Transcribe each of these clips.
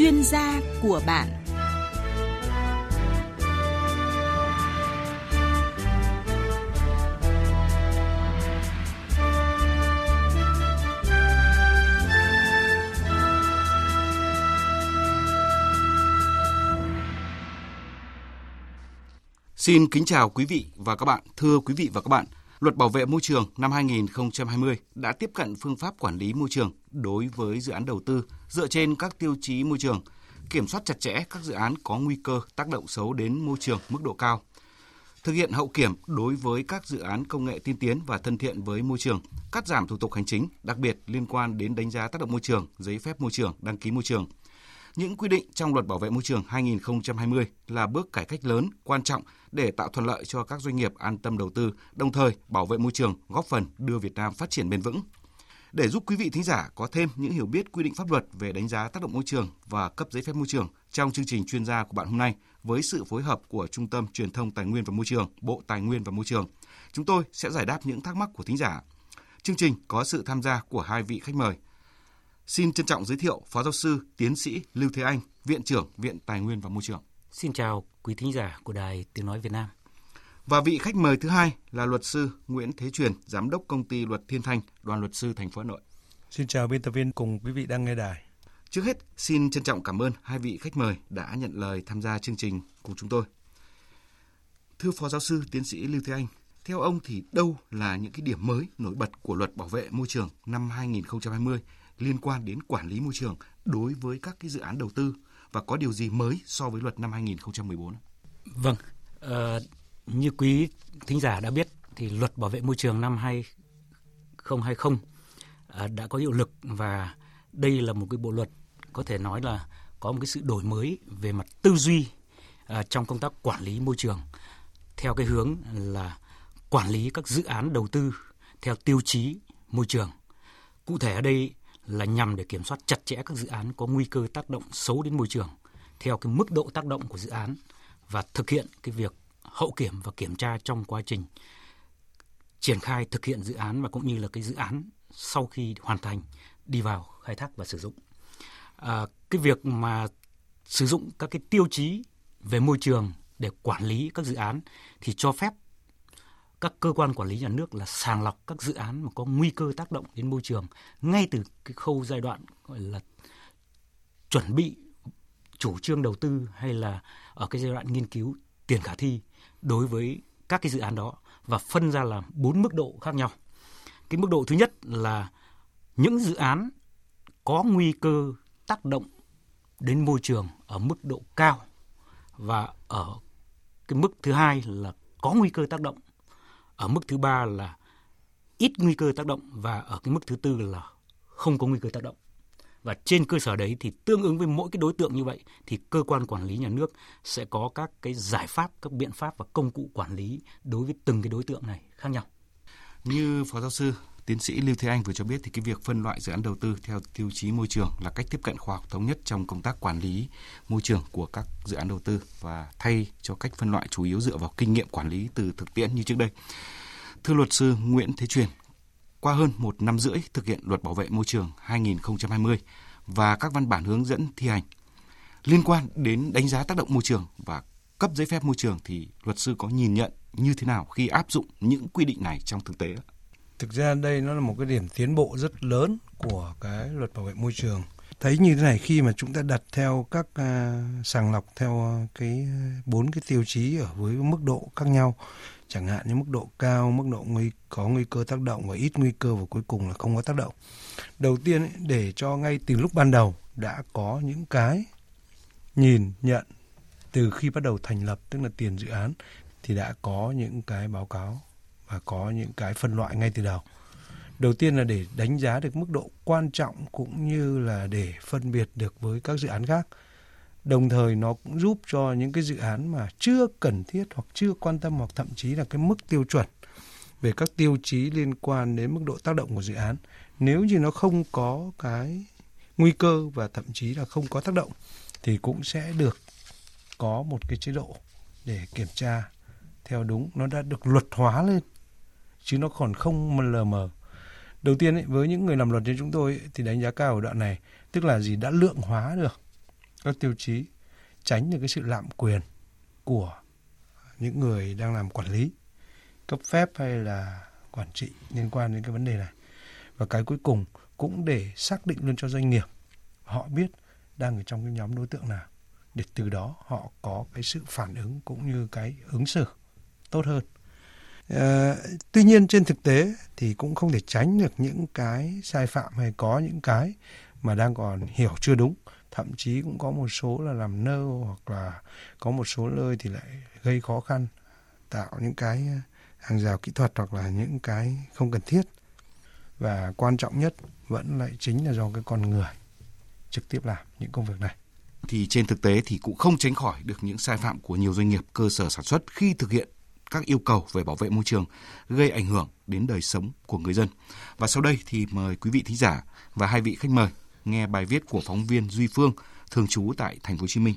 chuyên gia của bạn Xin kính chào quý vị và các bạn. Thưa quý vị và các bạn, Luật Bảo vệ môi trường năm 2020 đã tiếp cận phương pháp quản lý môi trường đối với dự án đầu tư dựa trên các tiêu chí môi trường, kiểm soát chặt chẽ các dự án có nguy cơ tác động xấu đến môi trường mức độ cao, thực hiện hậu kiểm đối với các dự án công nghệ tiên tiến và thân thiện với môi trường, cắt giảm thủ tục hành chính, đặc biệt liên quan đến đánh giá tác động môi trường, giấy phép môi trường, đăng ký môi trường – những quy định trong Luật Bảo vệ môi trường 2020 là bước cải cách lớn, quan trọng để tạo thuận lợi cho các doanh nghiệp an tâm đầu tư, đồng thời bảo vệ môi trường, góp phần đưa Việt Nam phát triển bền vững. Để giúp quý vị thính giả có thêm những hiểu biết quy định pháp luật về đánh giá tác động môi trường và cấp giấy phép môi trường trong chương trình chuyên gia của bạn hôm nay với sự phối hợp của Trung tâm Truyền thông Tài nguyên và Môi trường, Bộ Tài nguyên và Môi trường, chúng tôi sẽ giải đáp những thắc mắc của thính giả. Chương trình có sự tham gia của hai vị khách mời – Xin trân trọng giới thiệu Phó Giáo sư, Tiến sĩ Lưu Thế Anh, Viện trưởng Viện Tài nguyên và Môi trường. Xin chào quý thính giả của Đài Tiếng Nói Việt Nam. Và vị khách mời thứ hai là luật sư Nguyễn Thế Truyền, Giám đốc Công ty Luật Thiên Thanh, Đoàn luật sư thành phố Hà Nội. Xin chào biên tập viên cùng quý vị đang nghe đài. Trước hết, xin trân trọng cảm ơn hai vị khách mời đã nhận lời tham gia chương trình cùng chúng tôi. Thưa Phó Giáo sư, Tiến sĩ Lưu Thế Anh, theo ông thì đâu là những cái điểm mới nổi bật của luật bảo vệ môi trường năm 2020 liên quan đến quản lý môi trường đối với các cái dự án đầu tư và có điều gì mới so với luật năm 2014? Vâng, uh, như quý thính giả đã biết thì luật bảo vệ môi trường năm 2020 uh, ờ, đã có hiệu lực và đây là một cái bộ luật có thể nói là có một cái sự đổi mới về mặt tư duy uh, trong công tác quản lý môi trường theo cái hướng là quản lý các dự án đầu tư theo tiêu chí môi trường. Cụ thể ở đây là nhằm để kiểm soát chặt chẽ các dự án có nguy cơ tác động xấu đến môi trường theo cái mức độ tác động của dự án và thực hiện cái việc hậu kiểm và kiểm tra trong quá trình triển khai thực hiện dự án và cũng như là cái dự án sau khi hoàn thành đi vào khai thác và sử dụng. À, cái việc mà sử dụng các cái tiêu chí về môi trường để quản lý các dự án thì cho phép các cơ quan quản lý nhà nước là sàng lọc các dự án mà có nguy cơ tác động đến môi trường ngay từ cái khâu giai đoạn, gọi là, chuẩn bị chủ trương đầu tư hay là ở cái giai đoạn nghiên cứu tiền khả thi đối với các cái dự án đó và phân ra làm bốn mức độ khác nhau. Cái mức độ thứ nhất là những dự án có nguy cơ tác động đến môi trường ở mức độ cao và ở cái mức thứ hai là có nguy cơ tác động ở mức thứ ba là ít nguy cơ tác động và ở cái mức thứ tư là không có nguy cơ tác động. Và trên cơ sở đấy thì tương ứng với mỗi cái đối tượng như vậy thì cơ quan quản lý nhà nước sẽ có các cái giải pháp, các biện pháp và công cụ quản lý đối với từng cái đối tượng này khác nhau. Như phó giáo sư tiến sĩ Lưu Thế Anh vừa cho biết thì cái việc phân loại dự án đầu tư theo tiêu chí môi trường là cách tiếp cận khoa học thống nhất trong công tác quản lý môi trường của các dự án đầu tư và thay cho cách phân loại chủ yếu dựa vào kinh nghiệm quản lý từ thực tiễn như trước đây. Thưa luật sư Nguyễn Thế Truyền, qua hơn một năm rưỡi thực hiện luật bảo vệ môi trường 2020 và các văn bản hướng dẫn thi hành liên quan đến đánh giá tác động môi trường và cấp giấy phép môi trường thì luật sư có nhìn nhận như thế nào khi áp dụng những quy định này trong thực tế? Thực ra đây nó là một cái điểm tiến bộ rất lớn của cái luật bảo vệ môi trường. Thấy như thế này khi mà chúng ta đặt theo các uh, sàng lọc theo cái à, bốn cái tiêu chí ở với mức độ khác nhau chẳng hạn như mức độ cao, mức độ nguy có nguy cơ tác động và ít nguy cơ và cuối cùng là không có tác động. Đầu tiên ấy, để cho ngay từ lúc ban đầu đã có những cái nhìn nhận từ khi bắt đầu thành lập tức là tiền dự án thì đã có những cái báo cáo và có những cái phân loại ngay từ đầu. Đầu tiên là để đánh giá được mức độ quan trọng cũng như là để phân biệt được với các dự án khác. Đồng thời nó cũng giúp cho những cái dự án mà chưa cần thiết hoặc chưa quan tâm hoặc thậm chí là cái mức tiêu chuẩn về các tiêu chí liên quan đến mức độ tác động của dự án. Nếu như nó không có cái nguy cơ và thậm chí là không có tác động thì cũng sẽ được có một cái chế độ để kiểm tra theo đúng, nó đã được luật hóa lên chứ nó còn không lờ mờ. Đầu tiên ấy, với những người làm luật như chúng tôi ấy, thì đánh giá cao ở đoạn này tức là gì? Đã lượng hóa được các tiêu chí tránh được cái sự lạm quyền của những người đang làm quản lý cấp phép hay là quản trị liên quan đến cái vấn đề này. Và cái cuối cùng cũng để xác định luôn cho doanh nghiệp họ biết đang ở trong cái nhóm đối tượng nào để từ đó họ có cái sự phản ứng cũng như cái ứng xử tốt hơn à, tuy nhiên trên thực tế thì cũng không thể tránh được những cái sai phạm hay có những cái mà đang còn hiểu chưa đúng. Thậm chí cũng có một số là làm nơ hoặc là có một số nơi thì lại gây khó khăn tạo những cái hàng rào kỹ thuật hoặc là những cái không cần thiết. Và quan trọng nhất vẫn lại chính là do cái con người trực tiếp làm những công việc này. Thì trên thực tế thì cũng không tránh khỏi được những sai phạm của nhiều doanh nghiệp cơ sở sản xuất khi thực hiện các yêu cầu về bảo vệ môi trường gây ảnh hưởng đến đời sống của người dân. Và sau đây thì mời quý vị thính giả và hai vị khách mời nghe bài viết của phóng viên Duy Phương, thường trú tại thành phố Hồ Chí Minh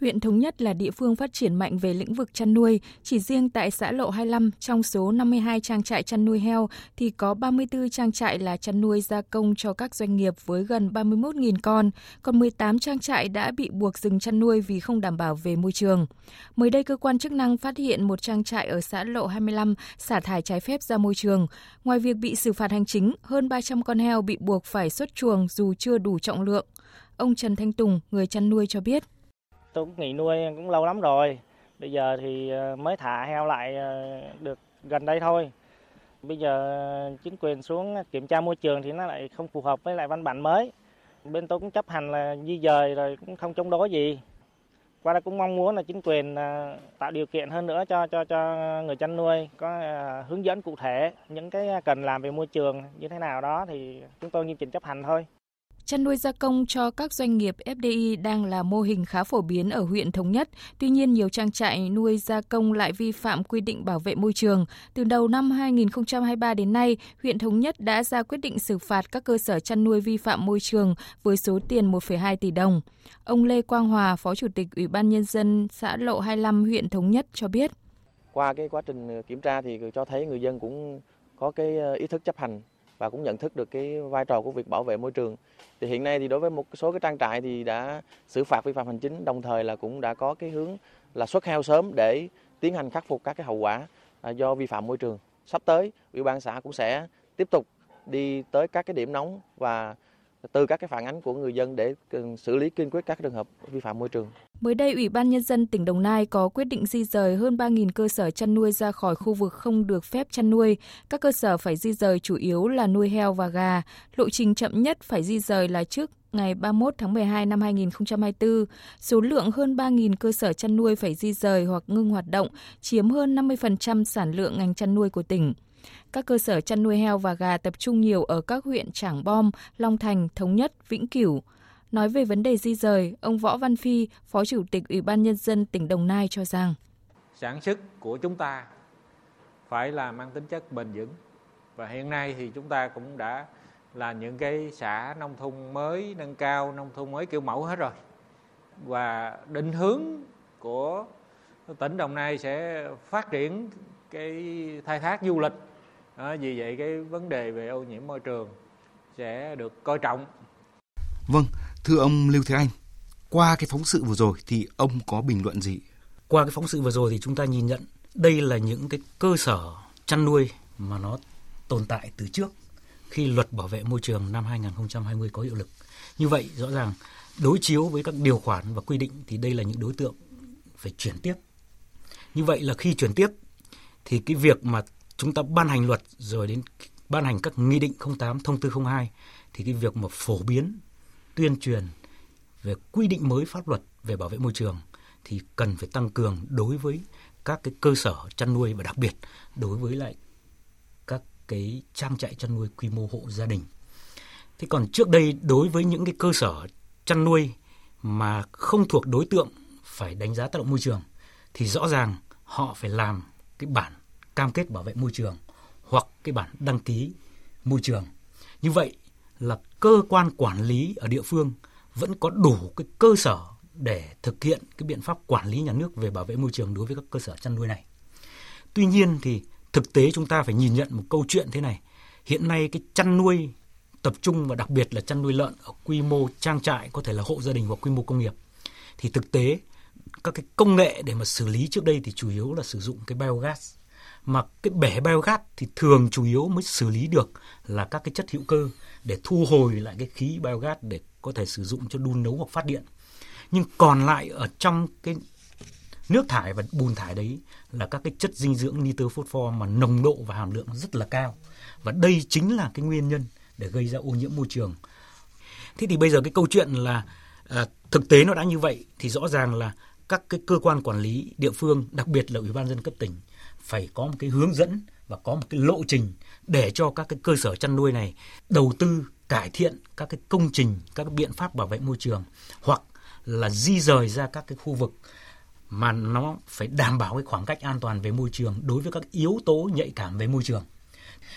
Huyện Thống Nhất là địa phương phát triển mạnh về lĩnh vực chăn nuôi. Chỉ riêng tại xã Lộ 25, trong số 52 trang trại chăn nuôi heo thì có 34 trang trại là chăn nuôi gia công cho các doanh nghiệp với gần 31.000 con, còn 18 trang trại đã bị buộc dừng chăn nuôi vì không đảm bảo về môi trường. Mới đây, cơ quan chức năng phát hiện một trang trại ở xã Lộ 25 xả thải trái phép ra môi trường. Ngoài việc bị xử phạt hành chính, hơn 300 con heo bị buộc phải xuất chuồng dù chưa đủ trọng lượng. Ông Trần Thanh Tùng, người chăn nuôi cho biết tôi cũng nghỉ nuôi cũng lâu lắm rồi. Bây giờ thì ờ, mới thả heo lại ờ, được gần đây thôi. Bây giờ ờ, chính quyền xuống kiểm tra môi trường thì nó lại không phù hợp với lại văn bản mới. Bên tôi cũng chấp hành là di dời rồi cũng không chống đối gì. Qua đây cũng mong muốn là chính quyền tạo điều kiện hơn nữa cho cho cho người chăn nuôi có hướng dẫn cụ thể những cái cần làm về môi trường như thế nào đó thì chúng tôi nghiêm chỉnh chấp hành thôi. Chăn nuôi gia công cho các doanh nghiệp FDI đang là mô hình khá phổ biến ở huyện Thống Nhất. Tuy nhiên, nhiều trang trại nuôi gia công lại vi phạm quy định bảo vệ môi trường. Từ đầu năm 2023 đến nay, huyện Thống Nhất đã ra quyết định xử phạt các cơ sở chăn nuôi vi phạm môi trường với số tiền 1,2 tỷ đồng. Ông Lê Quang Hòa, Phó Chủ tịch Ủy ban Nhân dân xã Lộ 25 huyện Thống Nhất cho biết. Qua cái quá trình kiểm tra thì cho thấy người dân cũng có cái ờ, ý thức chấp hành và cũng nhận thức được cái vai trò của việc bảo vệ môi trường. Thì hiện nay thì đối với một số cái trang trại thì đã xử phạt vi phạm hành chính, đồng thời là cũng đã có cái hướng là xuất heo sớm để tiến hành khắc phục các cái hậu quả à, do vi phạm môi trường. Sắp tới, ủy ban xã cũng sẽ tiếp tục đi tới các cái điểm nóng và từ các cái phản ánh của người dân để ừ, xử lý kiên quyết các trường hợp vi phạm môi trường. Mới đây, Ủy ban Nhân dân tỉnh Đồng Nai có quyết định di rời hơn 3.000 cơ sở chăn nuôi ra khỏi khu vực không được phép chăn nuôi. Các cơ sở phải di rời chủ yếu là nuôi heo và gà. Lộ trình chậm nhất phải di rời là trước ngày 31 tháng 12 năm 2024. Số lượng hơn 3.000 cơ sở chăn nuôi phải di rời hoặc ngưng hoạt động, chiếm hơn 50% sản lượng ngành chăn nuôi của tỉnh. Các cơ sở chăn nuôi heo và gà tập trung nhiều ở các huyện Trảng Bom, Long Thành, Thống Nhất, Vĩnh Cửu. Nói về vấn đề di rời, ông Võ Văn Phi, Phó Chủ tịch Ủy ban Nhân dân tỉnh Đồng Nai cho rằng Sản xuất của chúng ta phải là mang tính chất bền vững. Và hiện nay thì chúng ta cũng đã là những cái xã nông thôn mới nâng cao, nông thôn mới kiểu mẫu hết rồi. Và định hướng của tỉnh Đồng Nai sẽ phát triển cái khai thác du lịch à, vì vậy cái vấn đề về ô nhiễm môi trường sẽ được coi trọng vâng thưa ông Lưu Thế Anh qua cái phóng sự vừa rồi thì ông có bình luận gì qua cái phóng sự vừa rồi thì chúng ta nhìn nhận đây là những cái cơ sở chăn nuôi mà nó tồn tại từ trước khi luật bảo vệ môi trường năm 2020 có hiệu lực. Như vậy rõ ràng đối chiếu với các điều khoản và quy định thì đây là những đối tượng phải chuyển tiếp. Như vậy là khi chuyển tiếp thì cái việc mà chúng ta ban hành luật rồi đến ban hành các nghị định 08, thông tư 02 thì cái việc mà phổ biến tuyên truyền về quy định mới pháp luật về bảo vệ môi trường thì cần phải tăng cường đối với các cái cơ sở chăn nuôi và đặc biệt đối với lại các cái trang trại chăn nuôi quy mô hộ gia đình. Thế còn trước đây đối với những cái cơ sở chăn nuôi mà không thuộc đối tượng phải đánh giá tác động môi trường thì rõ ràng họ phải làm cái bản cam kết bảo vệ môi trường hoặc cái bản đăng ký môi trường. Như vậy là cơ quan quản lý ở địa phương vẫn có đủ cái cơ sở để thực hiện cái biện pháp quản lý nhà nước về bảo vệ môi trường đối với các cơ sở chăn nuôi này. Tuy nhiên thì thực tế chúng ta phải nhìn nhận một câu chuyện thế này. Hiện nay cái chăn nuôi tập trung và đặc biệt là chăn nuôi lợn ở quy mô trang trại, có thể là hộ gia đình hoặc quy mô công nghiệp, thì thực tế các cái công nghệ để mà xử lý trước đây thì chủ yếu là sử dụng cái biogas mà cái bể biogas thì thường chủ yếu mới xử lý được là các cái chất hữu cơ để thu hồi lại cái khí biogas để có thể sử dụng cho đun nấu hoặc phát điện. Nhưng còn lại ở trong cái nước thải và bùn thải đấy là các cái chất dinh dưỡng nitơ phosphor mà nồng độ và hàm lượng rất là cao. Và đây chính là cái nguyên nhân để gây ra ô nhiễm môi trường. Thế thì bây giờ cái câu chuyện là à, thực tế nó đã như vậy thì rõ ràng là các cái cơ quan quản lý địa phương đặc biệt là ủy ban dân cấp tỉnh phải có một cái hướng dẫn và có một cái lộ trình để cho các cái cơ sở chăn nuôi này đầu tư, cải thiện các cái công trình, các cái biện pháp bảo vệ môi trường hoặc là di rời ra các cái khu vực mà nó phải đảm bảo cái khoảng cách an toàn về môi trường đối với các yếu tố nhạy cảm về môi trường.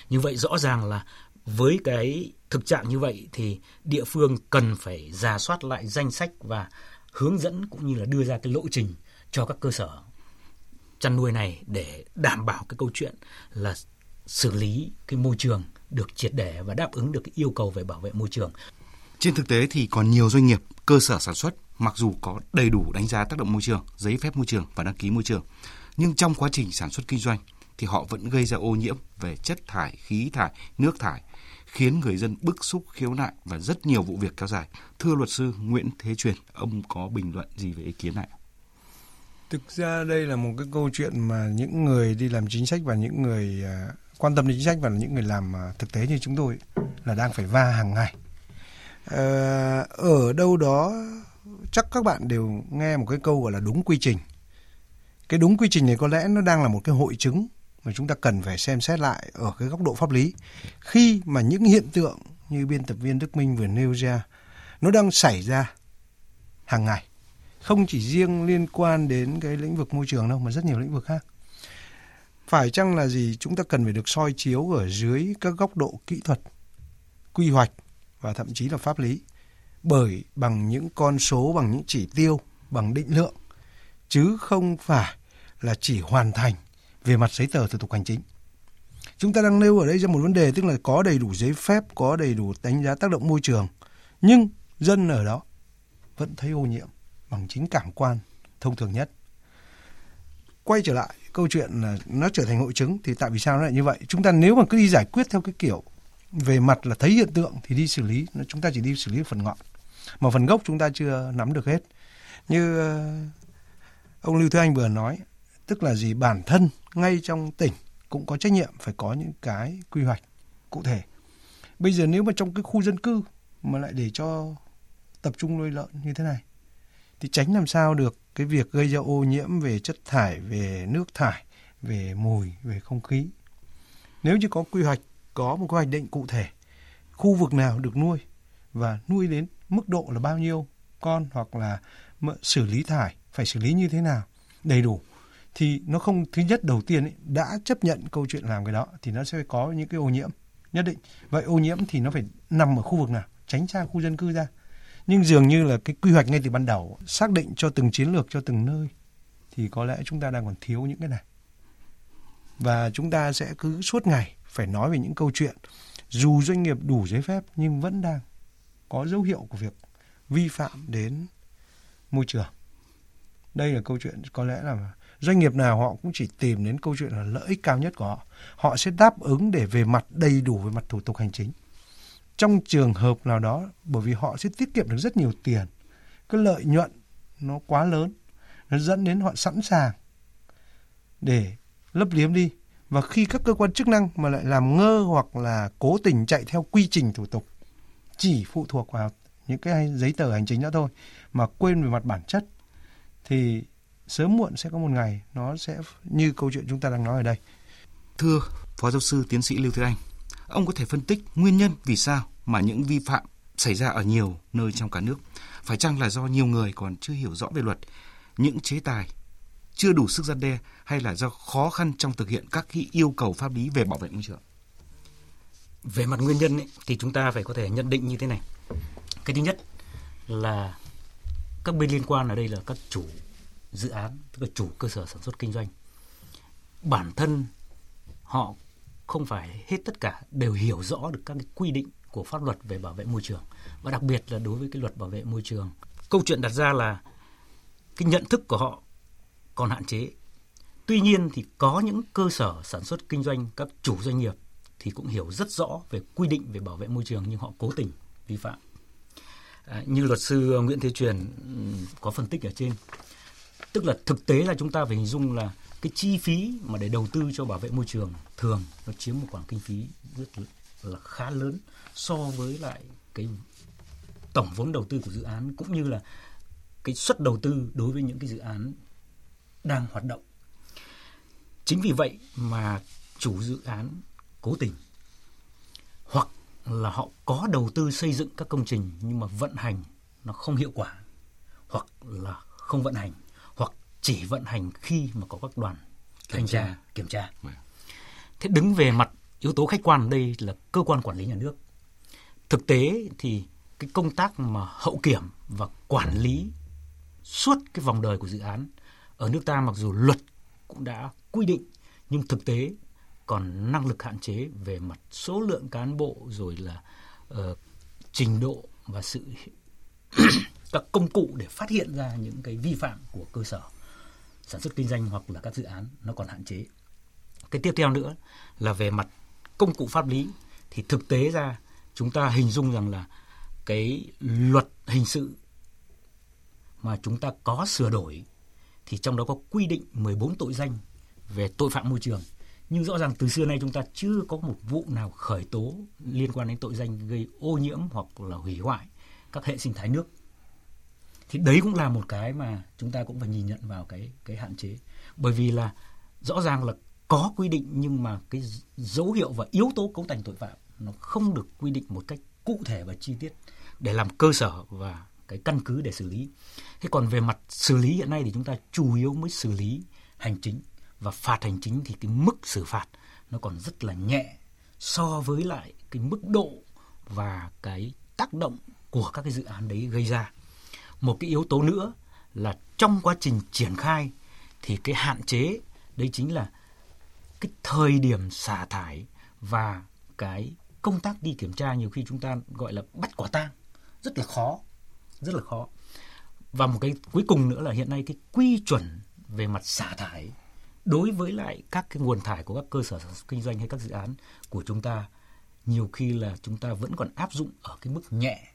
Như vậy rõ ràng là với cái thực trạng như vậy thì địa phương cần phải giả soát lại danh sách và hướng dẫn cũng như là đưa ra cái lộ trình cho các cơ sở chăn nuôi này để đảm bảo cái câu chuyện là xử lý cái môi trường được triệt để và đáp ứng được cái yêu cầu về bảo vệ môi trường. Trên thực tế thì còn nhiều doanh nghiệp, cơ sở sản xuất mặc dù có đầy đủ đánh giá tác động môi trường, giấy phép môi trường và đăng ký môi trường, nhưng trong quá trình sản xuất kinh doanh thì họ vẫn gây ra ô nhiễm về chất thải, khí thải, nước thải, khiến người dân bức xúc khiếu nại và rất nhiều vụ việc kéo dài. Thưa luật sư Nguyễn Thế Truyền, ông có bình luận gì về ý kiến này? Thực ra đây là một cái câu chuyện mà những người đi làm chính sách và những người à, quan tâm đến chính sách và những người làm à, thực tế như chúng tôi là đang phải va hàng ngày. Ờ, ở đâu đó chắc các bạn đều nghe một cái câu gọi là đúng quy trình. Cái đúng quy trình này có lẽ nó đang là một cái hội chứng mà chúng ta cần phải xem xét lại ở cái góc độ pháp lý. Khi mà những hiện tượng như biên tập viên Đức Minh vừa nêu ra, nó đang xảy ra hàng ngày không chỉ riêng liên quan đến cái lĩnh vực môi trường đâu, mà rất nhiều lĩnh vực khác. Phải chăng là gì chúng ta cần phải được soi chiếu ở dưới các góc độ kỹ thuật, quy hoạch và thậm chí là pháp lý? Bởi bằng những con số, bằng những chỉ tiêu, bằng định lượng, chứ không phải là chỉ hoàn thành về mặt giấy tờ thủ tục hành chính. Chúng ta đang nêu ở đây ra một vấn đề, tức là có đầy đủ giấy phép, có đầy đủ đánh giá tác động môi trường, nhưng dân ở đó vẫn thấy ô nhiễm bằng chính cảm quan thông thường nhất. Quay trở lại câu chuyện là nó trở thành hội chứng thì tại vì sao nó lại như vậy? Chúng ta nếu mà cứ đi giải quyết theo cái kiểu về mặt là thấy hiện tượng thì đi xử lý, chúng ta chỉ đi xử lý phần ngọn. Mà phần gốc chúng ta chưa nắm được hết. Như à, ông Lưu Thế Anh vừa nói, tức là gì bản thân ngay trong tỉnh cũng có trách nhiệm phải có những cái quy hoạch cụ thể. Bây giờ nếu mà trong cái khu dân cư mà lại để cho tập trung nuôi lợn như thế này thì tránh làm sao được cái việc gây ra ô nhiễm về chất thải, về nước thải, về mùi, về không khí. Nếu như có quy hoạch, có một quy hoạch định cụ thể, khu vực nào được nuôi và nuôi đến mức độ là bao nhiêu con hoặc là xử lý thải phải xử lý như thế nào đầy đủ thì nó không thứ nhất đầu tiên ấy, đã chấp nhận câu chuyện làm cái đó thì nó sẽ có những cái ô nhiễm nhất định. Vậy ô nhiễm thì nó phải nằm ở khu vực nào? Tránh xa khu dân cư ra nhưng dường như là cái quy hoạch ngay từ ban đầu, xác định cho từng chiến lược, cho từng nơi, thì có lẽ chúng ta đang còn thiếu những cái này. Và chúng ta sẽ cứ suốt ngày phải nói về những câu chuyện, dù doanh nghiệp đủ giấy phép nhưng vẫn đang có dấu hiệu của việc vi phạm đến môi trường. Đây là câu chuyện, có lẽ là doanh nghiệp nào họ cũng chỉ tìm đến câu chuyện là lợi ích cao nhất của họ. Họ sẽ đáp ứng để về mặt đầy đủ về mặt thủ tục hành chính trong trường hợp nào đó bởi vì họ sẽ tiết kiệm được rất nhiều tiền cái lợi nhuận nó quá lớn nó dẫn đến họ sẵn sàng để lấp liếm đi và khi các cơ quan chức năng mà lại làm ngơ hoặc là cố tình chạy theo quy trình thủ tục chỉ phụ thuộc vào những cái giấy tờ hành chính đó thôi mà quên về mặt bản chất thì sớm muộn sẽ có một ngày nó sẽ như câu chuyện chúng ta đang nói ở đây. Thưa Phó giáo sư tiến sĩ Lưu Thế Anh, ông có thể phân tích nguyên nhân vì sao mà những vi phạm xảy ra ở nhiều nơi trong cả nước. Phải chăng là do nhiều người còn chưa hiểu rõ về luật, những chế tài chưa đủ sức gian đe hay là do khó khăn trong thực hiện các cái yêu cầu pháp lý về bảo vệ môi trường? Về mặt nguyên nhân ấy, thì chúng ta phải có thể nhận định như thế này. Cái thứ nhất là các bên liên quan ở đây là các chủ dự án, tức là chủ cơ sở sản xuất kinh doanh. Bản thân họ không phải hết tất cả đều hiểu rõ được các cái quy định của pháp luật về bảo vệ môi trường và đặc biệt là đối với cái luật bảo vệ môi trường. Câu chuyện đặt ra là cái nhận thức của họ còn hạn chế. Tuy nhiên thì có những cơ sở sản xuất kinh doanh các chủ doanh nghiệp thì cũng hiểu rất rõ về quy định về bảo vệ môi trường nhưng họ cố tình vi phạm. À, như luật sư Nguyễn Thế Truyền có phân tích ở trên, tức là thực tế là chúng ta phải hình dung là cái chi phí mà để đầu tư cho bảo vệ môi trường thường nó chiếm một khoản kinh phí rất là khá lớn so với lại cái tổng vốn đầu tư của dự án cũng như là cái suất đầu tư đối với những cái dự án đang hoạt động. Chính vì vậy mà chủ dự án cố tình hoặc là họ có đầu tư xây dựng các công trình nhưng mà vận hành nó không hiệu quả hoặc là không vận hành hoặc chỉ vận hành khi mà có các đoàn thanh tra kiểm tra. Vâng. Thế đứng về mặt yếu tố khách quan đây là cơ quan quản lý nhà nước. Thực tế thì cái công tác mà hậu kiểm và quản lý suốt cái vòng đời của dự án ở nước ta mặc dù luật cũng đã quy định nhưng thực tế còn năng lực hạn chế về mặt số lượng cán bộ rồi là uh, trình độ và sự các công cụ để phát hiện ra những cái vi phạm của cơ sở sản xuất kinh doanh hoặc là các dự án nó còn hạn chế. Cái tiếp theo nữa là về mặt công cụ pháp lý, thì thực tế ra chúng ta hình dung rằng là cái luật hình sự mà chúng ta có sửa đổi thì trong đó có quy định 14 tội danh về tội phạm môi trường. Nhưng rõ ràng từ xưa nay chúng ta chưa có một vụ nào khởi tố liên quan đến tội danh gây ô nhiễm hoặc là hủy hoại các hệ sinh thái nước. Thì đấy cũng là một cái mà chúng ta cũng phải nhìn nhận vào cái cái hạn chế. Bởi vì là rõ ràng là có quy định nhưng mà cái dấu hiệu và yếu tố cấu thành tội phạm nó không được quy định một cách cụ thể và chi tiết để làm cơ sở và cái căn cứ để xử lý. Thế còn về mặt xử lý hiện nay thì chúng ta chủ yếu mới xử lý hành chính và phạt hành chính thì cái mức xử phạt nó còn rất là nhẹ so với lại cái mức độ và cái tác động của các cái dự án đấy gây ra. Một cái yếu tố nữa là trong quá trình triển khai thì cái hạn chế đấy chính là cái thời điểm xả thải và cái công tác đi kiểm tra nhiều khi chúng ta gọi là bắt quả tang, rất là khó, rất là khó. Và một cái cuối cùng nữa là hiện nay cái quy chuẩn về mặt xả thải đối với lại các cái nguồn thải của các cơ sở kinh doanh hay các dự án của chúng ta nhiều khi là chúng ta vẫn còn áp dụng ở cái mức nhẹ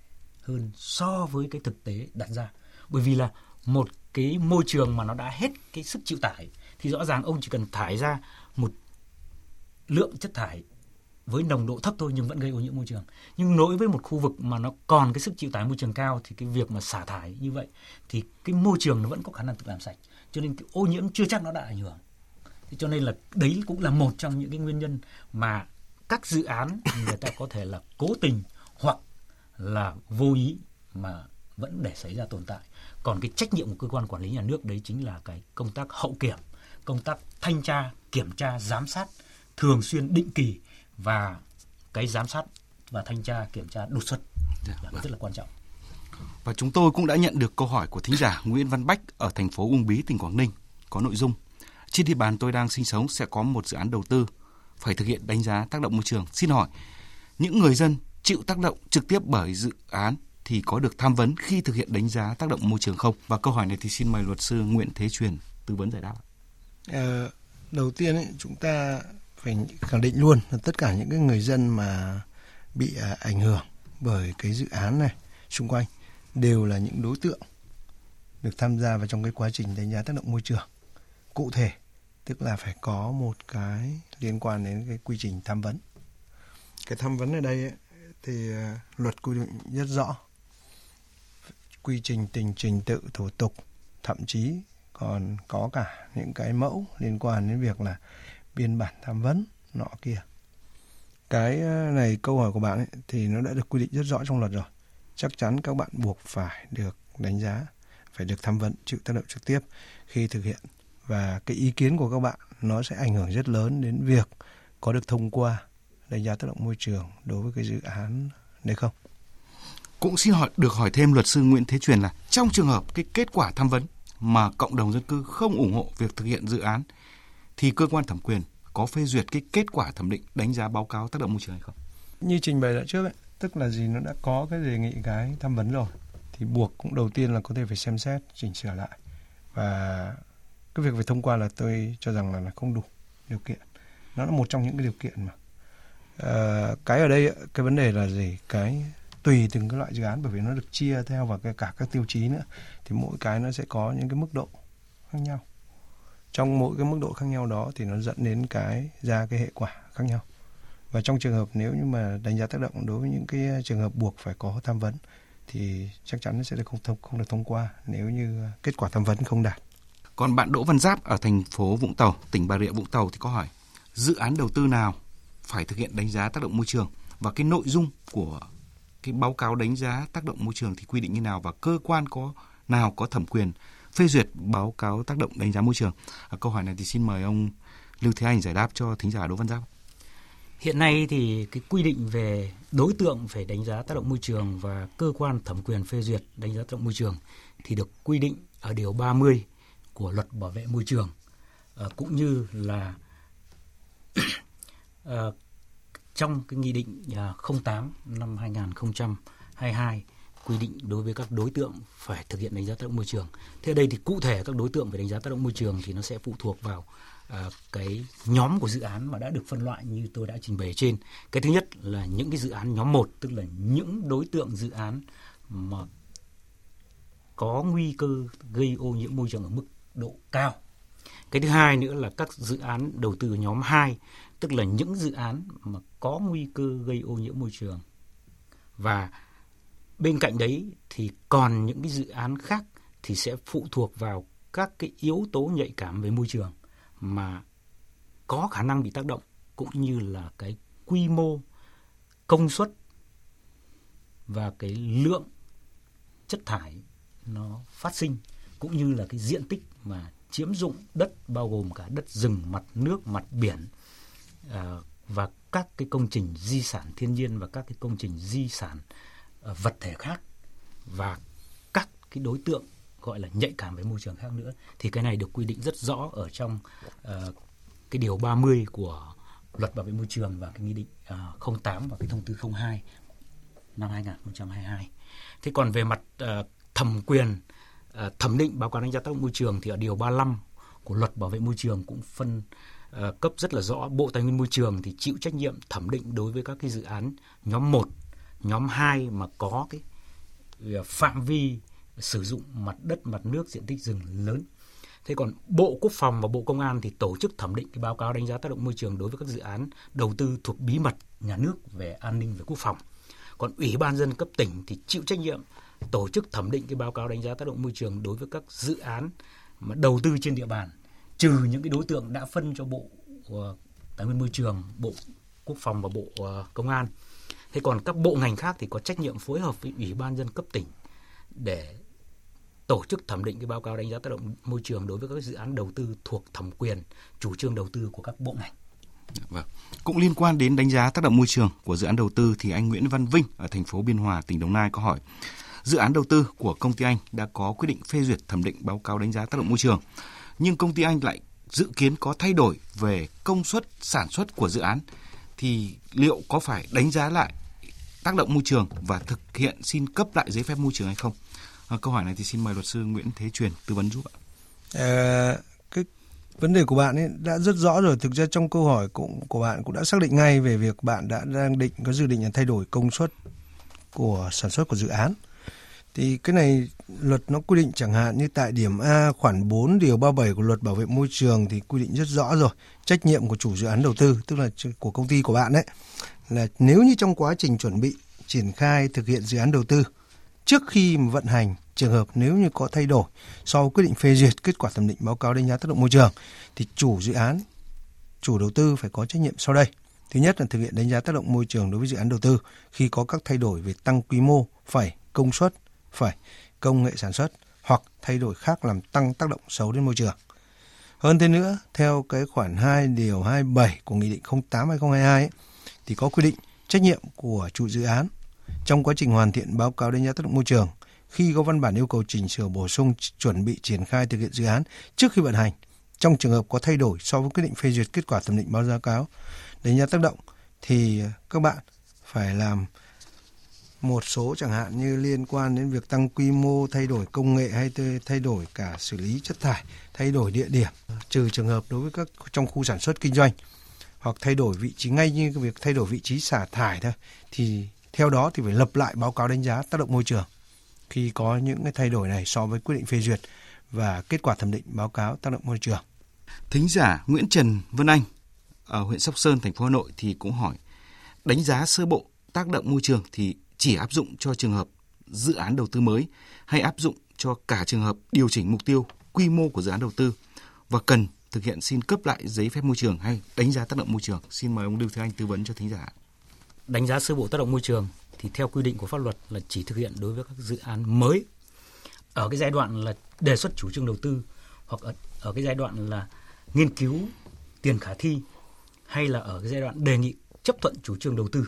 hơn so với cái thực tế đặt ra. Bởi vì là một cái môi trường mà nó đã hết cái sức chịu tải thì rõ ràng ông chỉ cần thải ra một lượng chất thải với nồng độ thấp thôi nhưng vẫn gây ô nhiễm môi trường. Nhưng đối với một khu vực mà nó còn cái sức chịu tải môi trường cao thì cái việc mà xả thải như vậy thì cái môi trường nó vẫn có khả năng tự làm sạch. Cho nên cái ô nhiễm chưa chắc nó đã ảnh hưởng. Thế cho nên là đấy cũng là một trong những cái nguyên nhân mà các dự án người ta có thể là cố tình hoặc là vô ý mà vẫn để xảy ra tồn tại. Còn cái trách nhiệm của cơ quan quản lý nhà nước đấy chính là cái công tác hậu kiểm, công tác thanh tra, kiểm tra, giám sát thường xuyên định kỳ và cái giám sát và thanh tra kiểm tra đột xuất dạ, là vâng. rất là quan trọng. Và chúng tôi cũng đã nhận được câu hỏi của thính giả Nguyễn Văn Bách ở thành phố Uông Bí, tỉnh Quảng Ninh có nội dung trên địa bàn tôi đang sinh sống sẽ có một dự án đầu tư phải thực hiện đánh giá tác động môi trường. Xin hỏi, những người dân chịu tác động trực tiếp bởi dự án thì có được tham vấn khi thực hiện đánh giá tác động môi trường không? Và câu hỏi này thì xin mời luật sư Nguyễn Thế Truyền tư vấn giải đáp. À, đầu tiên ấy, chúng ta phải khẳng định luôn là tất cả những cái người dân mà bị à, ảnh hưởng bởi cái dự án này xung quanh đều là những đối tượng được tham gia vào trong cái quá trình đánh giá tác động môi trường. Cụ thể tức là phải có một cái liên quan đến cái quy trình tham vấn. Cái tham vấn ở đây ấy, thì à, luật quy định rất rõ. Quy trình tình trình tự thủ tục thậm chí còn có cả những cái mẫu liên quan đến việc là biên bản tham vấn nọ kia. Cái ờ, này câu hỏi của bạn ấy, thì nó đã được quy định rất rõ trong luật rồi. Chắc chắn các bạn buộc phải được đánh giá phải được tham vấn chịu tác động trực tiếp khi thực hiện. Và cái ý kiến của các bạn nó sẽ ảnh hưởng rất lớn đến việc có được thông qua đánh giá tác động môi trường đối với cái dự án này không? Cũng xin hỏi được hỏi thêm luật sư Nguyễn Thế Truyền là trong trường hợp cái kết quả tham vấn mà cộng đồng dân cư không ủng hộ việc thực hiện dự án thì cơ quan thẩm quyền có phê duyệt cái kết quả thẩm định đánh giá báo cáo tác động môi trường hay không? Như trình bày đã trước ấy, tức là gì? Nó đã có cái đề nghị cái tham vấn rồi thì buộc cũng đầu tiên là có thể phải xem xét chỉnh sửa lại. Và cái việc phải thông qua là tôi cho rằng là, là không đủ điều kiện. Nó là một trong những cái điều kiện mà. À, cái ở đây cái vấn đề là gì? Cái tùy từng cái loại dự án bởi vì nó được chia theo và cái cả các tiêu chí nữa thì mỗi cái nó sẽ có những cái mức độ khác nhau trong mỗi cái mức độ khác nhau đó thì nó dẫn đến cái ra cái hệ quả khác nhau và trong trường hợp nếu như mà đánh giá tác động đối với những cái trường hợp buộc phải có tham vấn thì chắc chắn nó sẽ không thông không được thông qua nếu như kết quả tham vấn không đạt. Còn bạn Đỗ Văn Giáp ở thành phố Vũng Tàu, tỉnh Bà Rịa Vũng Tàu thì có hỏi dự án đầu tư nào phải thực hiện đánh giá tác động môi trường và cái nội dung của cái báo cáo đánh giá tác động môi trường thì quy định như nào và cơ quan có nào có thẩm quyền phê duyệt báo cáo tác động đánh giá môi trường. À, câu hỏi này thì xin mời ông Lưu Thế Anh giải đáp cho thính giả Đỗ Văn Giáp. Hiện nay thì cái quy định về đối tượng phải đánh giá tác động môi trường và cơ quan thẩm quyền phê duyệt đánh giá tác động môi trường thì được quy định ở điều 30 của luật bảo vệ môi trường à, cũng như là à, trong cái nghị định à, 08 năm 2022 quy định đối với các đối tượng phải thực hiện đánh giá tác động môi trường. Thế ở đây thì cụ thể các đối tượng phải đánh giá tác động môi trường thì nó sẽ phụ thuộc vào à, cái nhóm của dự án mà đã được phân loại như tôi đã trình bày trên. Cái thứ nhất là những cái dự án nhóm 1 tức là những đối tượng dự án mà có nguy cơ gây ô nhiễm môi trường ở mức độ cao. Cái thứ hai nữa là các dự án đầu tư nhóm 2 tức là những dự án mà có nguy cơ gây ô nhiễm môi trường. Và bên cạnh đấy thì còn những cái dự án khác thì sẽ phụ thuộc vào các cái yếu tố nhạy cảm về môi trường mà có khả năng bị tác động cũng như là cái quy mô công suất và cái lượng chất thải nó phát sinh cũng như là cái diện tích mà chiếm dụng đất bao gồm cả đất rừng, mặt nước, mặt biển à, và các cái công trình di sản thiên nhiên và các cái công trình di sản à, vật thể khác và các cái đối tượng gọi là nhạy cảm với môi trường khác nữa thì cái này được quy định rất rõ ở trong uh, cái điều 30 của luật bảo vệ môi trường và cái nghị định uh, 08 và cái thông tư 02 năm 2022. Thế còn về mặt uh, thẩm quyền uh, thẩm định báo cáo đánh giá tác động môi trường thì ở điều 35 của luật bảo vệ môi trường cũng phân Ờ, cấp rất là rõ Bộ Tài nguyên Môi trường thì chịu trách nhiệm thẩm định đối với các cái dự án nhóm 1, nhóm 2 mà có cái ờ, phạm vi sử dụng mặt đất, mặt nước, diện tích rừng lớn. Thế còn Bộ Quốc phòng và Bộ Công an thì tổ chức thẩm định cái báo cáo đánh giá tác động môi trường đối với các dự án đầu tư thuộc bí mật nhà nước về an ninh và quốc phòng. Còn Ủy ban dân cấp tỉnh thì chịu trách nhiệm tổ chức thẩm định cái báo cáo đánh giá tác động môi trường đối với các dự án mà đầu tư trên địa bàn trừ những cái đối tượng đã phân cho Bộ uh, Tài nguyên Môi trường, Bộ Quốc phòng và Bộ uh, Công an. Thế còn các bộ ngành khác thì có trách nhiệm phối hợp với Ủy ban dân cấp tỉnh để tổ chức thẩm định cái báo cáo đánh giá tác động môi trường đối với các dự án đầu tư thuộc thẩm quyền chủ trương đầu tư của các bộ ngành. Vâng. Cũng liên quan đến đánh giá tác động môi trường của dự án đầu tư thì anh Nguyễn Văn Vinh ở thành phố Biên Hòa, tỉnh Đồng Nai có hỏi. Dự án đầu tư của công ty anh đã có quyết định phê duyệt thẩm định báo cáo đánh giá tác động môi trường, nhưng công ty anh lại dự kiến có thay đổi về công suất sản xuất của dự án thì liệu có phải đánh giá lại tác động môi trường và thực hiện xin cấp lại giấy phép môi trường hay không? À, câu hỏi này thì xin mời luật sư Nguyễn Thế Truyền tư vấn giúp ạ. À, cái vấn đề của bạn ấy đã rất rõ rồi. Thực ra trong câu hỏi cũng của bạn cũng đã xác định ngay về việc bạn đã đang định có dự định là thay đổi công suất của sản xuất của dự án. Thì cái này luật nó quy định chẳng hạn như tại điểm A khoản 4 điều 37 của luật bảo vệ môi trường thì quy định rất rõ rồi. Trách nhiệm của chủ dự án đầu tư, tức là của công ty của bạn đấy, là nếu như trong quá trình chuẩn bị triển khai thực hiện dự án đầu tư trước khi mà vận hành trường hợp nếu như có thay đổi sau quyết định phê duyệt kết quả thẩm định báo cáo đánh giá tác động môi trường thì chủ dự án chủ đầu tư phải có trách nhiệm sau đây thứ nhất là thực hiện đánh giá tác động môi trường đối với dự án đầu tư khi có các thay đổi về tăng quy mô phải công suất phải công nghệ sản xuất hoặc thay đổi khác làm tăng tác động xấu đến môi trường. Hơn thế nữa theo cái khoản 2 điều 27 của nghị định 08 2022 ấy, thì có quy định trách nhiệm của chủ dự án trong quá trình hoàn thiện báo cáo đánh giá tác động môi trường khi có văn bản yêu cầu chỉnh sửa bổ sung chuẩn bị triển khai thực hiện dự án trước khi vận hành. Trong trường hợp có thay đổi so với quyết định phê duyệt kết quả thẩm định báo giá cáo đánh giá tác động thì các bạn phải làm một số chẳng hạn như liên quan đến việc tăng quy mô, thay đổi công nghệ hay thay đổi cả xử lý chất thải, thay đổi địa điểm, trừ trường hợp đối với các trong khu sản xuất kinh doanh hoặc thay đổi vị trí ngay như việc thay đổi vị trí xả thải thôi thì theo đó thì phải lập lại báo cáo đánh giá tác động môi trường khi có những cái thay đổi này so với quyết định phê duyệt và kết quả thẩm định báo cáo tác động môi trường. Thính giả Nguyễn Trần Vân Anh ở huyện Sóc Sơn, thành phố Hà Nội thì cũng hỏi đánh giá sơ bộ tác động môi trường thì chỉ áp dụng cho trường hợp dự án đầu tư mới hay áp dụng cho cả trường hợp điều chỉnh mục tiêu, quy mô của dự án đầu tư và cần thực hiện xin cấp lại giấy phép môi trường hay đánh giá tác động môi trường. Xin mời ông Lưu Thế Anh tư vấn cho thính giả. Đánh giá sơ bộ tác động môi trường thì theo quy định của pháp luật là chỉ thực hiện đối với các dự án mới ở cái giai đoạn là đề xuất chủ trương đầu tư hoặc ở, ở cái giai đoạn là nghiên cứu tiền khả thi hay là ở cái giai đoạn đề nghị chấp thuận chủ trương đầu tư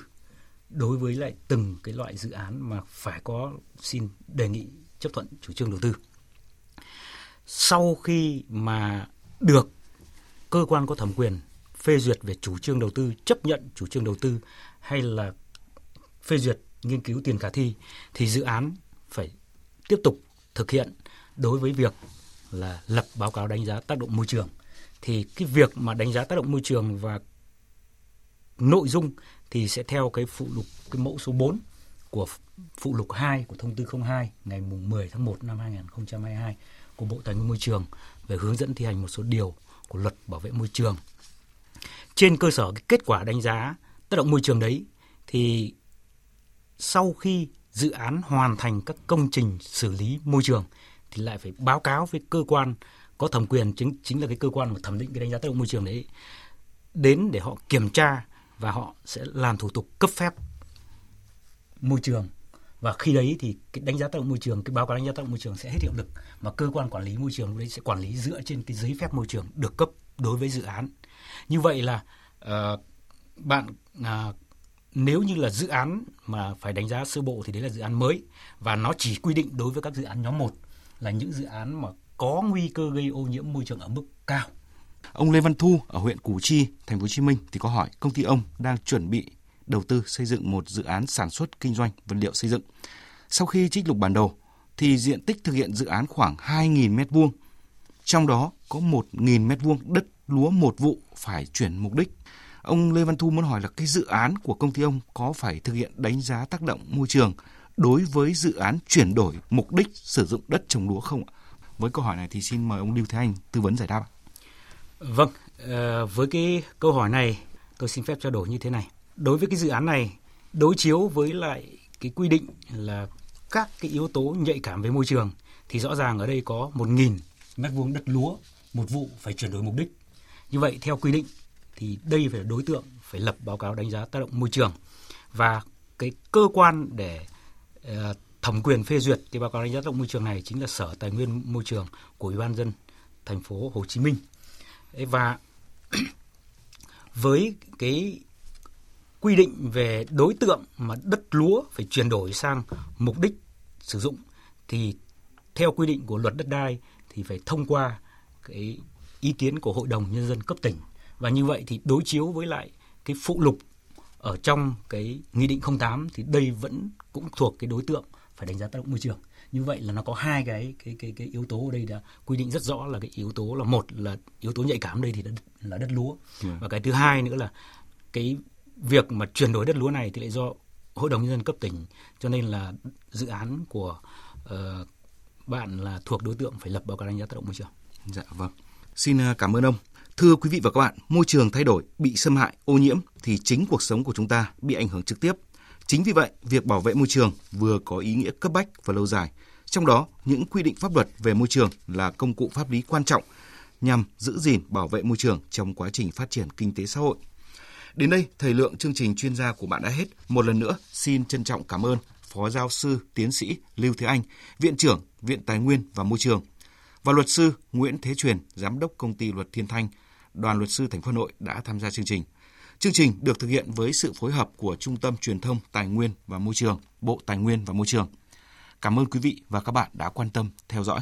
đối với lại từng cái loại dự án mà phải có xin đề nghị chấp thuận chủ trương đầu tư. Sau khi mà được cơ quan có thẩm quyền phê duyệt về chủ trương đầu tư, chấp nhận chủ trương đầu tư hay là phê duyệt nghiên cứu tiền khả thi thì dự án phải tiếp tục thực hiện đối với việc là lập báo cáo đánh giá tác động môi trường thì cái việc mà đánh giá tác động môi trường và nội dung thì sẽ theo cái phụ lục, cái mẫu số 4 của phụ lục 2 của thông tư 02 ngày mùng 10 tháng 1 năm 2022 của Bộ Tài nguyên Môi trường về hướng dẫn thi hành một số điều của luật bảo vệ môi trường. Trên cơ sở cái kết quả đánh giá tác động môi trường đấy, thì sau khi dự án hoàn thành các công trình xử lý môi trường thì lại phải báo cáo với cơ quan có thẩm quyền, chính chính là cái cơ quan mà thẩm định cái đánh giá tác động môi trường đấy, đến để họ kiểm tra và họ sẽ làm thủ tục cấp phép môi trường. Và khi đấy thì cái đánh giá tác động môi trường cái báo cáo đánh giá tác động môi trường sẽ hết hiệu lực. Mà cơ quan quản lý môi trường lúc đấy sẽ quản lý dựa trên cái giấy phép môi trường được cấp đối với dự án. Như vậy là uh, bạn uh, nếu như là dự án mà phải đánh giá sơ bộ thì đấy là dự án mới. Và nó chỉ quy định đối với các dự án nhóm 1 là những dự án mà có nguy cơ gây ô nhiễm môi trường ở mức cao. Ông Lê Văn Thu ở huyện Củ Chi, thành phố Hồ Chí Minh thì có hỏi công ty ông đang chuẩn bị đầu tư xây dựng một dự án sản xuất kinh doanh vật liệu xây dựng. Sau khi trích lục bản đồ thì diện tích thực hiện dự án khoảng 2.000 m2. Trong đó có 1.000 m2 đất lúa một vụ phải chuyển mục đích. Ông Lê Văn Thu muốn hỏi là cái dự án của công ty ông có phải thực hiện đánh giá tác động môi trường đối với dự án chuyển đổi mục đích sử dụng đất trồng lúa không ạ? Với câu hỏi này thì xin mời ông Lưu Thế Anh tư vấn giải đáp. Vâng, ờ, với cái câu hỏi này tôi xin phép trao đổi như thế này. Đối với cái dự án này đối chiếu với lại cái quy định là các cái yếu tố nhạy cảm về môi trường thì rõ ràng ở đây có 1.000 mét vuông đất lúa một vụ phải chuyển đổi mục đích. Như vậy theo quy định thì đây phải là đối tượng phải lập báo cáo đánh giá tác động môi trường và cái cơ quan để uh, thẩm quyền phê duyệt cái báo cáo đánh giá tác động môi trường này chính là Sở Tài nguyên Môi trường của Ủy ban dân thành phố Hồ Chí Minh. Và với cái quy định về đối tượng mà đất lúa phải chuyển đổi sang mục đích sử dụng, thì theo quy định của luật đất đai thì phải thông qua cái ý kiến của Hội đồng Nhân dân cấp tỉnh. Và như vậy thì đối chiếu với lại cái phụ lục ở trong cái Nghị định 08 thì đây vẫn cũng thuộc cái đối tượng phải đánh giá tác động môi trường. Như vậy là nó có hai cái cái cái cái yếu tố ở đây đã quy định rất rõ là cái yếu tố là một là yếu tố nhạy cảm đây thì là, là đất lúa. Yeah. Và cái thứ hai nữa là cái việc mà chuyển đổi đất lúa này thì lại do Hội đồng nhân dân cấp tỉnh cho nên là dự án của uh, bạn là thuộc đối tượng phải lập báo cáo đánh giá tác động môi trường. Dạ vâng. Xin ờ, cảm ơn ông. Thưa quý vị và các bạn, môi trường thay đổi, bị xâm hại, ô nhiễm thì chính cuộc sống của chúng ta bị ảnh hưởng trực tiếp. Chính vì vậy, việc bảo vệ môi trường vừa có ý nghĩa cấp bách và lâu dài. Trong đó, những quy định pháp luật về môi trường là công cụ pháp lý quan trọng nhằm giữ gìn bảo vệ môi trường trong quá trình phát triển kinh tế xã hội. Đến đây, thời lượng chương trình chuyên gia của bạn đã hết. Một lần nữa, xin trân trọng cảm ơn Phó Giáo sư Tiến sĩ Lưu Thế Anh, Viện trưởng Viện Tài nguyên và Môi trường và luật sư Nguyễn Thế Truyền, Giám đốc Công ty Luật Thiên Thanh, Đoàn luật sư thành phố Hà Nội đã tham gia chương trình. Chương trình được thực hiện với sự phối hợp của Trung tâm Truyền thông Tài nguyên và Môi trường, Bộ Tài nguyên và Môi trường. Cảm ơn quý vị và các bạn đã quan tâm theo dõi.